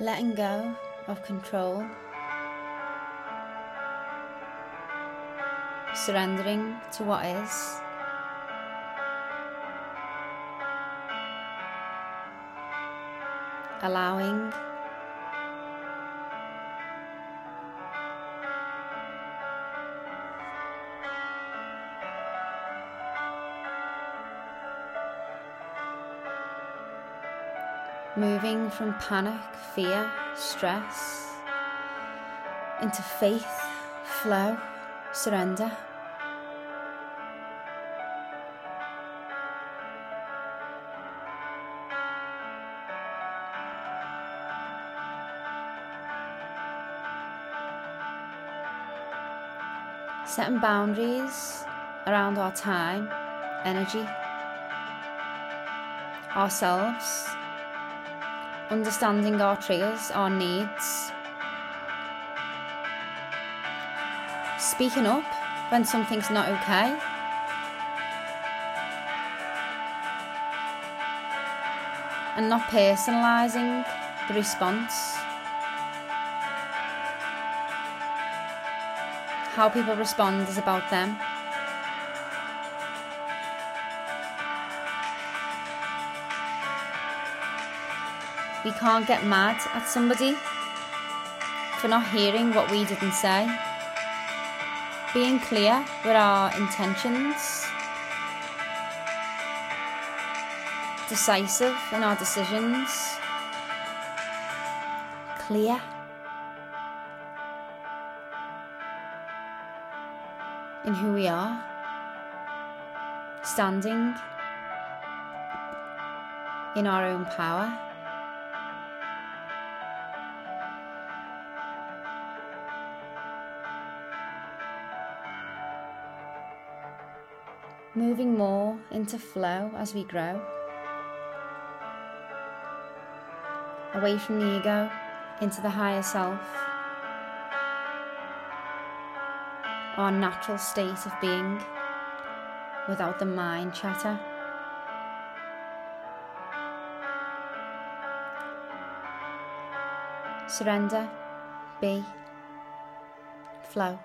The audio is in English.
letting go of control, surrendering to what is. Allowing moving from panic, fear, stress into faith, flow, surrender. Setting boundaries around our time, energy, ourselves understanding our triggers, our needs, speaking up when something's not okay. And not personalising the response. How people respond is about them. We can't get mad at somebody for not hearing what we didn't say. Being clear with our intentions, decisive in our decisions, clear. In who we are, standing in our own power. Moving more into flow as we grow. Away from the ego, into the higher self. Our natural state of being without the mind chatter. Surrender, be, flow.